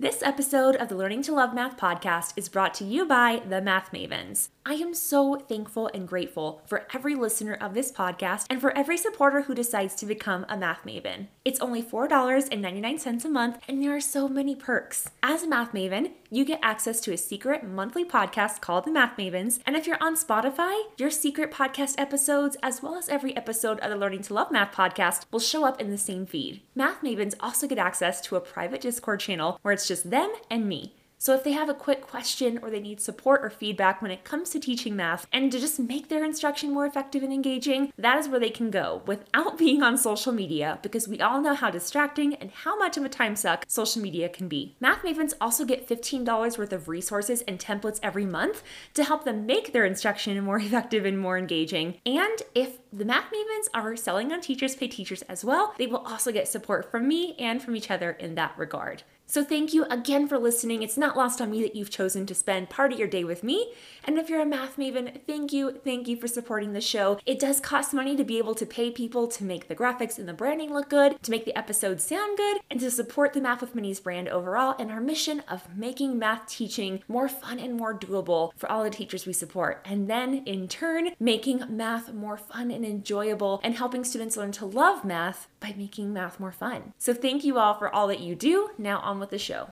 This episode of the Learning to Love Math podcast is brought to you by the Math Mavens. I am so thankful and grateful for every listener of this podcast and for every supporter who decides to become a Math Maven. It's only $4.99 a month, and there are so many perks. As a Math Maven, you get access to a secret monthly podcast called The Math Mavens. And if you're on Spotify, your secret podcast episodes, as well as every episode of the Learning to Love Math podcast, will show up in the same feed. Math Mavens also get access to a private Discord channel where it's just them and me. So, if they have a quick question or they need support or feedback when it comes to teaching math and to just make their instruction more effective and engaging, that is where they can go without being on social media because we all know how distracting and how much of a time suck social media can be. Math Mavens also get $15 worth of resources and templates every month to help them make their instruction more effective and more engaging. And if the Math Mavens are selling on Teachers Pay Teachers as well, they will also get support from me and from each other in that regard. So, thank you again for listening. It's not lost on me that you've chosen to spend part of your day with me. And if you're a math maven, thank you, thank you for supporting the show. It does cost money to be able to pay people to make the graphics and the branding look good, to make the episodes sound good, and to support the Math with Minis brand overall and our mission of making math teaching more fun and more doable for all the teachers we support. And then, in turn, making math more fun and enjoyable and helping students learn to love math by making math more fun. So, thank you all for all that you do. Now, on with the show.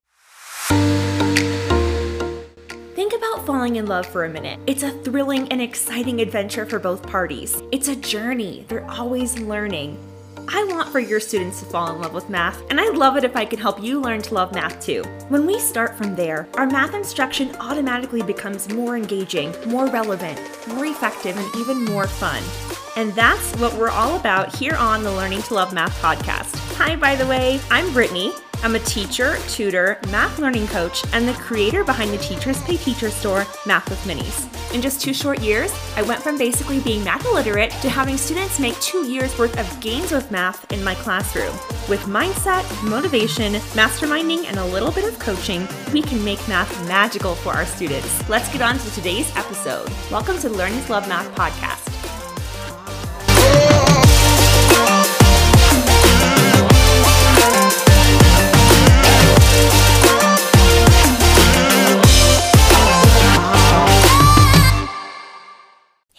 Think about falling in love for a minute. It's a thrilling and exciting adventure for both parties. It's a journey, they're always learning. I want for your students to fall in love with math, and I'd love it if I could help you learn to love math too. When we start from there, our math instruction automatically becomes more engaging, more relevant, more effective, and even more fun. And that's what we're all about here on the Learning to Love Math podcast. Hi, by the way, I'm Brittany. I'm a teacher, tutor, math learning coach, and the creator behind the Teachers Pay Teacher store, Math with Minis. In just two short years, I went from basically being math illiterate to having students make two years worth of gains with math in my classroom. With mindset, motivation, masterminding, and a little bit of coaching, we can make math magical for our students. Let's get on to today's episode. Welcome to the Learning to Love Math podcast.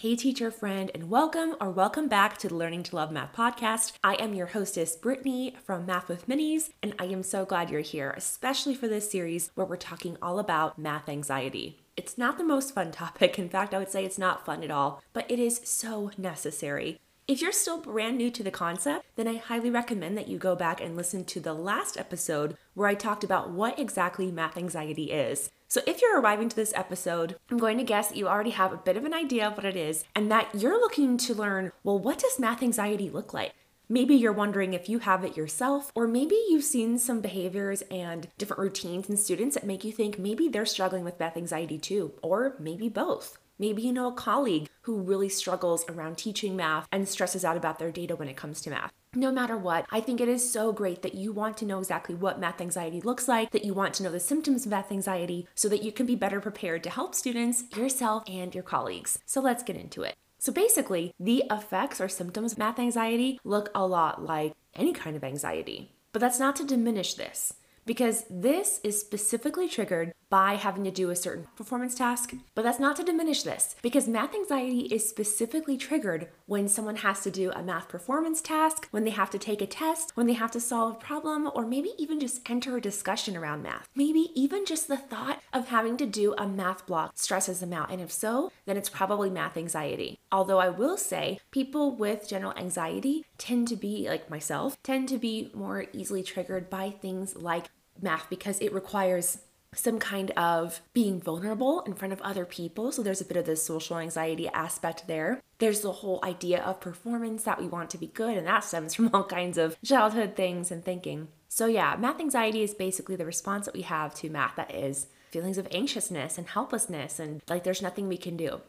Hey, teacher friend, and welcome or welcome back to the Learning to Love Math podcast. I am your hostess, Brittany from Math with Minis, and I am so glad you're here, especially for this series where we're talking all about math anxiety. It's not the most fun topic. In fact, I would say it's not fun at all, but it is so necessary. If you're still brand new to the concept, then I highly recommend that you go back and listen to the last episode where I talked about what exactly math anxiety is. So, if you're arriving to this episode, I'm going to guess that you already have a bit of an idea of what it is and that you're looking to learn well, what does math anxiety look like? Maybe you're wondering if you have it yourself, or maybe you've seen some behaviors and different routines in students that make you think maybe they're struggling with math anxiety too, or maybe both. Maybe you know a colleague who really struggles around teaching math and stresses out about their data when it comes to math. No matter what, I think it is so great that you want to know exactly what math anxiety looks like, that you want to know the symptoms of math anxiety so that you can be better prepared to help students, yourself, and your colleagues. So let's get into it. So basically, the effects or symptoms of math anxiety look a lot like any kind of anxiety. But that's not to diminish this because this is specifically triggered by having to do a certain performance task. But that's not to diminish this, because math anxiety is specifically triggered when someone has to do a math performance task, when they have to take a test, when they have to solve a problem, or maybe even just enter a discussion around math. Maybe even just the thought of having to do a math block stresses them out. And if so, then it's probably math anxiety. Although I will say, people with general anxiety tend to be, like myself, tend to be more easily triggered by things like math because it requires some kind of being vulnerable in front of other people. So there's a bit of the social anxiety aspect there. There's the whole idea of performance that we want to be good, and that stems from all kinds of childhood things and thinking. So, yeah, math anxiety is basically the response that we have to math that is feelings of anxiousness and helplessness, and like there's nothing we can do.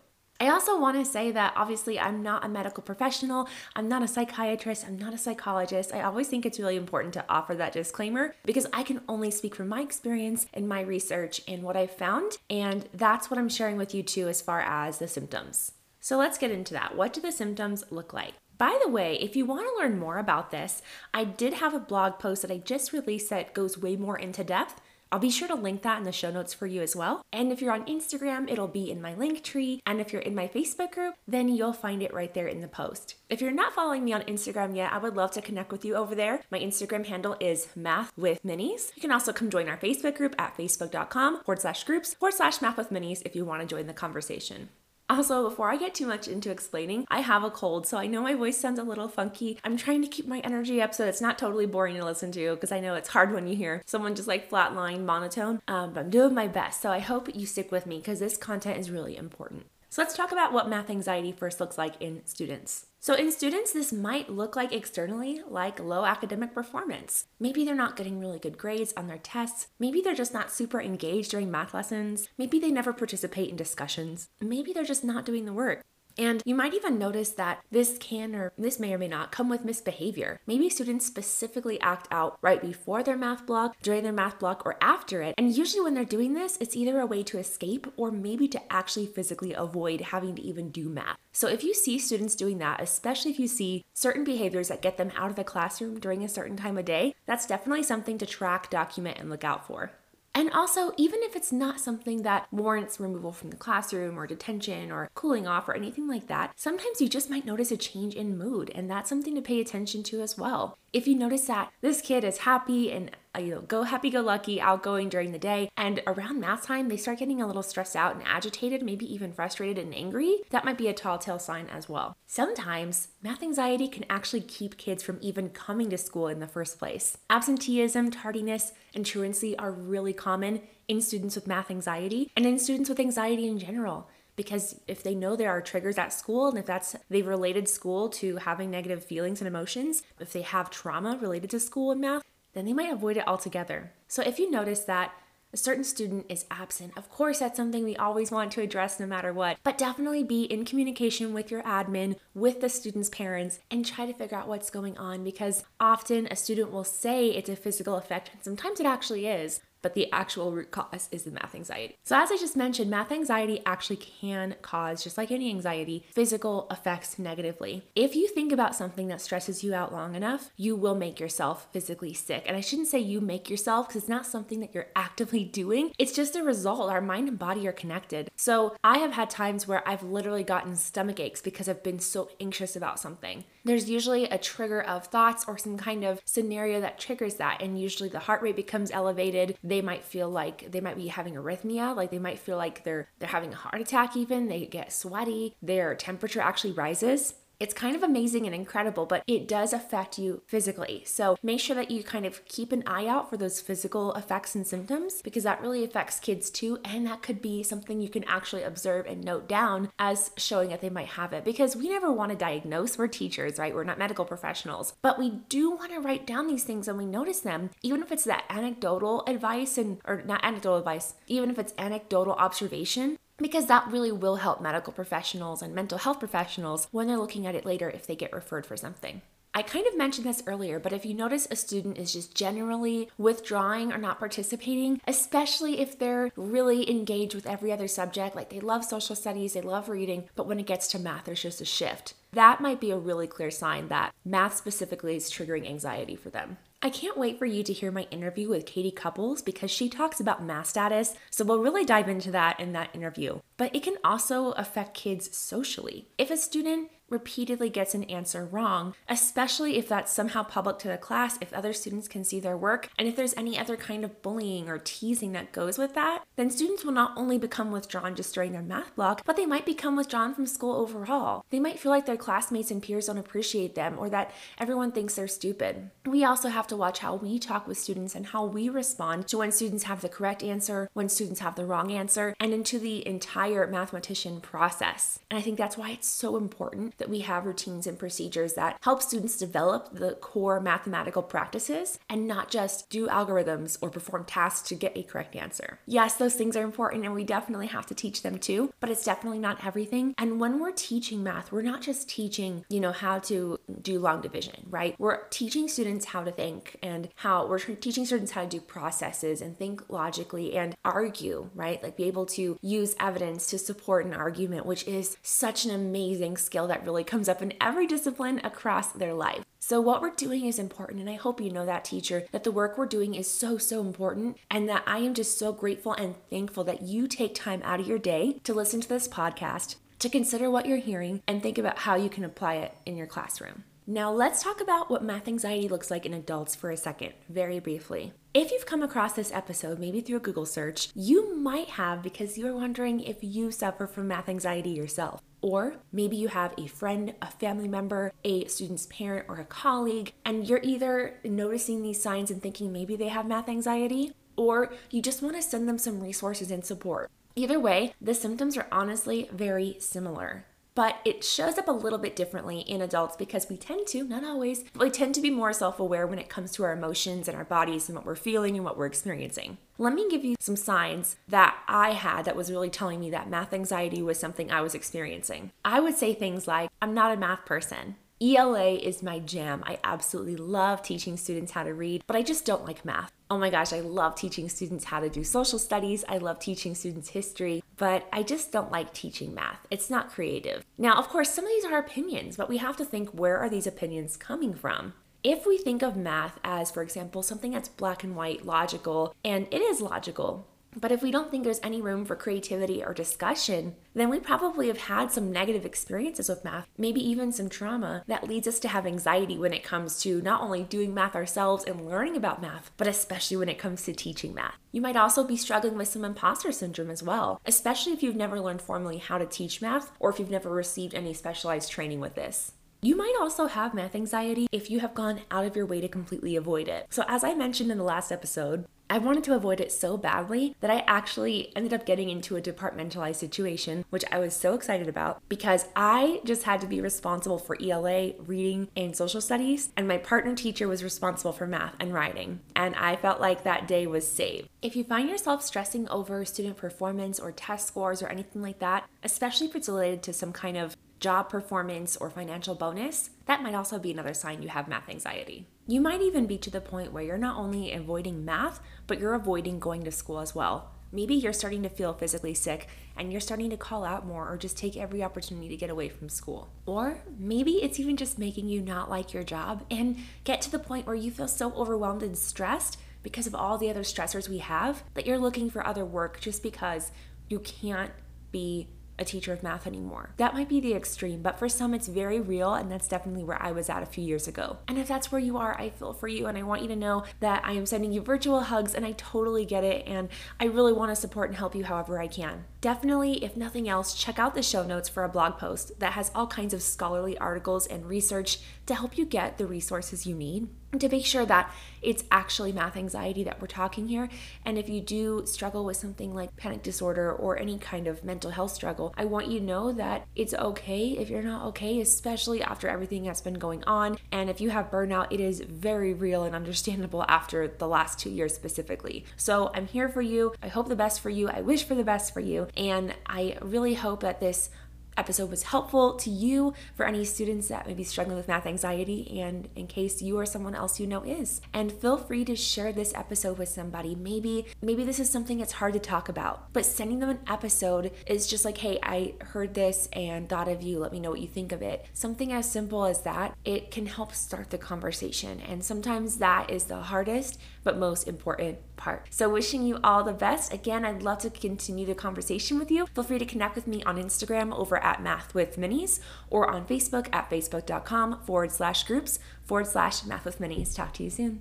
I also want to say that obviously I'm not a medical professional, I'm not a psychiatrist, I'm not a psychologist. I always think it's really important to offer that disclaimer because I can only speak from my experience and my research and what I've found, and that's what I'm sharing with you too as far as the symptoms. So let's get into that. What do the symptoms look like? By the way, if you want to learn more about this, I did have a blog post that I just released that goes way more into depth I'll be sure to link that in the show notes for you as well. And if you're on Instagram, it'll be in my link tree. And if you're in my Facebook group, then you'll find it right there in the post. If you're not following me on Instagram yet, I would love to connect with you over there. My Instagram handle is math with minis. You can also come join our Facebook group at facebook.com forward slash groups forward slash math with minis if you want to join the conversation. Also, before I get too much into explaining, I have a cold, so I know my voice sounds a little funky. I'm trying to keep my energy up so it's not totally boring to listen to because I know it's hard when you hear someone just like flatline monotone. Um, but I'm doing my best, so I hope you stick with me because this content is really important. So let's talk about what math anxiety first looks like in students. So, in students, this might look like externally like low academic performance. Maybe they're not getting really good grades on their tests. Maybe they're just not super engaged during math lessons. Maybe they never participate in discussions. Maybe they're just not doing the work. And you might even notice that this can or this may or may not come with misbehavior. Maybe students specifically act out right before their math block, during their math block, or after it. And usually when they're doing this, it's either a way to escape or maybe to actually physically avoid having to even do math. So if you see students doing that, especially if you see certain behaviors that get them out of the classroom during a certain time of day, that's definitely something to track, document, and look out for. And also, even if it's not something that warrants removal from the classroom or detention or cooling off or anything like that, sometimes you just might notice a change in mood, and that's something to pay attention to as well. If you notice that this kid is happy and uh, you know, go happy go lucky, outgoing during the day, and around math time they start getting a little stressed out and agitated, maybe even frustrated and angry, that might be a tall tale sign as well. Sometimes math anxiety can actually keep kids from even coming to school in the first place. Absenteeism, tardiness, and truancy are really common in students with math anxiety and in students with anxiety in general because if they know there are triggers at school and if that's they've related school to having negative feelings and emotions if they have trauma related to school and math then they might avoid it altogether so if you notice that a certain student is absent. Of course, that's something we always want to address no matter what, but definitely be in communication with your admin, with the student's parents, and try to figure out what's going on because often a student will say it's a physical effect, and sometimes it actually is, but the actual root cause is the math anxiety. So, as I just mentioned, math anxiety actually can cause, just like any anxiety, physical effects negatively. If you think about something that stresses you out long enough, you will make yourself physically sick. And I shouldn't say you make yourself because it's not something that you're actively doing, it's just a result. Our mind and body are connected. So, I have had times where I've literally gotten stomach aches because I've been so anxious about something. There's usually a trigger of thoughts or some kind of scenario that triggers that, and usually the heart rate becomes elevated they might feel like they might be having arrhythmia, like they might feel like they're they're having a heart attack even, they get sweaty, their temperature actually rises. It's kind of amazing and incredible, but it does affect you physically. So make sure that you kind of keep an eye out for those physical effects and symptoms because that really affects kids too. And that could be something you can actually observe and note down as showing that they might have it because we never want to diagnose. We're teachers, right? We're not medical professionals, but we do want to write down these things when we notice them, even if it's that anecdotal advice and, or not anecdotal advice, even if it's anecdotal observation because that really will help medical professionals and mental health professionals when they're looking at it later if they get referred for something. I kind of mentioned this earlier, but if you notice a student is just generally withdrawing or not participating, especially if they're really engaged with every other subject, like they love social studies, they love reading, but when it gets to math, there's just a shift. That might be a really clear sign that math specifically is triggering anxiety for them. I can't wait for you to hear my interview with Katie Couples because she talks about mass status, so we'll really dive into that in that interview. But it can also affect kids socially. If a student repeatedly gets an answer wrong, especially if that's somehow public to the class, if other students can see their work, and if there's any other kind of bullying or teasing that goes with that, then students will not only become withdrawn just during their math block, but they might become withdrawn from school overall. They might feel like their classmates and peers don't appreciate them or that everyone thinks they're stupid. We also have to watch how we talk with students and how we respond to when students have the correct answer, when students have the wrong answer, and into the entire mathematician process. And I think that's why it's so important that we have routines and procedures that help students develop the core mathematical practices and not just do algorithms or perform tasks to get a correct answer. Yes, those things are important and we definitely have to teach them too, but it's definitely not everything. And when we're teaching math, we're not just teaching, you know, how to do long division, right? We're teaching students how to think and how we're teaching students how to do processes and think logically and argue, right? Like be able to use evidence to support an argument, which is such an amazing skill that really comes up in every discipline across their life. So, what we're doing is important, and I hope you know that, teacher, that the work we're doing is so, so important, and that I am just so grateful and thankful that you take time out of your day to listen to this podcast, to consider what you're hearing, and think about how you can apply it in your classroom. Now, let's talk about what math anxiety looks like in adults for a second, very briefly. If you've come across this episode, maybe through a Google search, you might have because you're wondering if you suffer from math anxiety yourself. Or maybe you have a friend, a family member, a student's parent, or a colleague, and you're either noticing these signs and thinking maybe they have math anxiety, or you just want to send them some resources and support. Either way, the symptoms are honestly very similar but it shows up a little bit differently in adults because we tend to, not always, but we tend to be more self aware when it comes to our emotions and our bodies and what we're feeling and what we're experiencing. Let me give you some signs that I had that was really telling me that math anxiety was something I was experiencing. I would say things like, I'm not a math person. ELA is my jam. I absolutely love teaching students how to read, but I just don't like math. Oh my gosh, I love teaching students how to do social studies. I love teaching students history, but I just don't like teaching math. It's not creative. Now, of course, some of these are opinions, but we have to think where are these opinions coming from? If we think of math as, for example, something that's black and white, logical, and it is logical, but if we don't think there's any room for creativity or discussion, then we probably have had some negative experiences with math, maybe even some trauma that leads us to have anxiety when it comes to not only doing math ourselves and learning about math, but especially when it comes to teaching math. You might also be struggling with some imposter syndrome as well, especially if you've never learned formally how to teach math or if you've never received any specialized training with this. You might also have math anxiety if you have gone out of your way to completely avoid it. So, as I mentioned in the last episode, I wanted to avoid it so badly that I actually ended up getting into a departmentalized situation, which I was so excited about because I just had to be responsible for ELA, reading, and social studies, and my partner teacher was responsible for math and writing. And I felt like that day was saved. If you find yourself stressing over student performance or test scores or anything like that, especially if it's related to some kind of job performance or financial bonus, that might also be another sign you have math anxiety. You might even be to the point where you're not only avoiding math, but you're avoiding going to school as well. Maybe you're starting to feel physically sick and you're starting to call out more or just take every opportunity to get away from school. Or maybe it's even just making you not like your job and get to the point where you feel so overwhelmed and stressed because of all the other stressors we have that you're looking for other work just because you can't be a teacher of math anymore. That might be the extreme, but for some it's very real, and that's definitely where I was at a few years ago. And if that's where you are, I feel for you, and I want you to know that I am sending you virtual hugs, and I totally get it, and I really want to support and help you however I can. Definitely, if nothing else, check out the show notes for a blog post that has all kinds of scholarly articles and research to help you get the resources you need to make sure that it's actually math anxiety that we're talking here. And if you do struggle with something like panic disorder or any kind of mental health struggle, I want you to know that it's okay if you're not okay, especially after everything that's been going on. And if you have burnout, it is very real and understandable after the last two years specifically. So I'm here for you. I hope the best for you. I wish for the best for you. And I really hope that this episode was helpful to you for any students that may be struggling with math anxiety and in case you or someone else you know is. And feel free to share this episode with somebody. Maybe maybe this is something that's hard to talk about, but sending them an episode is just like, "Hey, I heard this and thought of you. Let me know what you think of it." Something as simple as that, it can help start the conversation. And sometimes that is the hardest but most important part. So, wishing you all the best. Again, I'd love to continue the conversation with you. Feel free to connect with me on Instagram over at Math with Minis or on Facebook at facebook.com forward slash groups forward slash Math with Minis. Talk to you soon.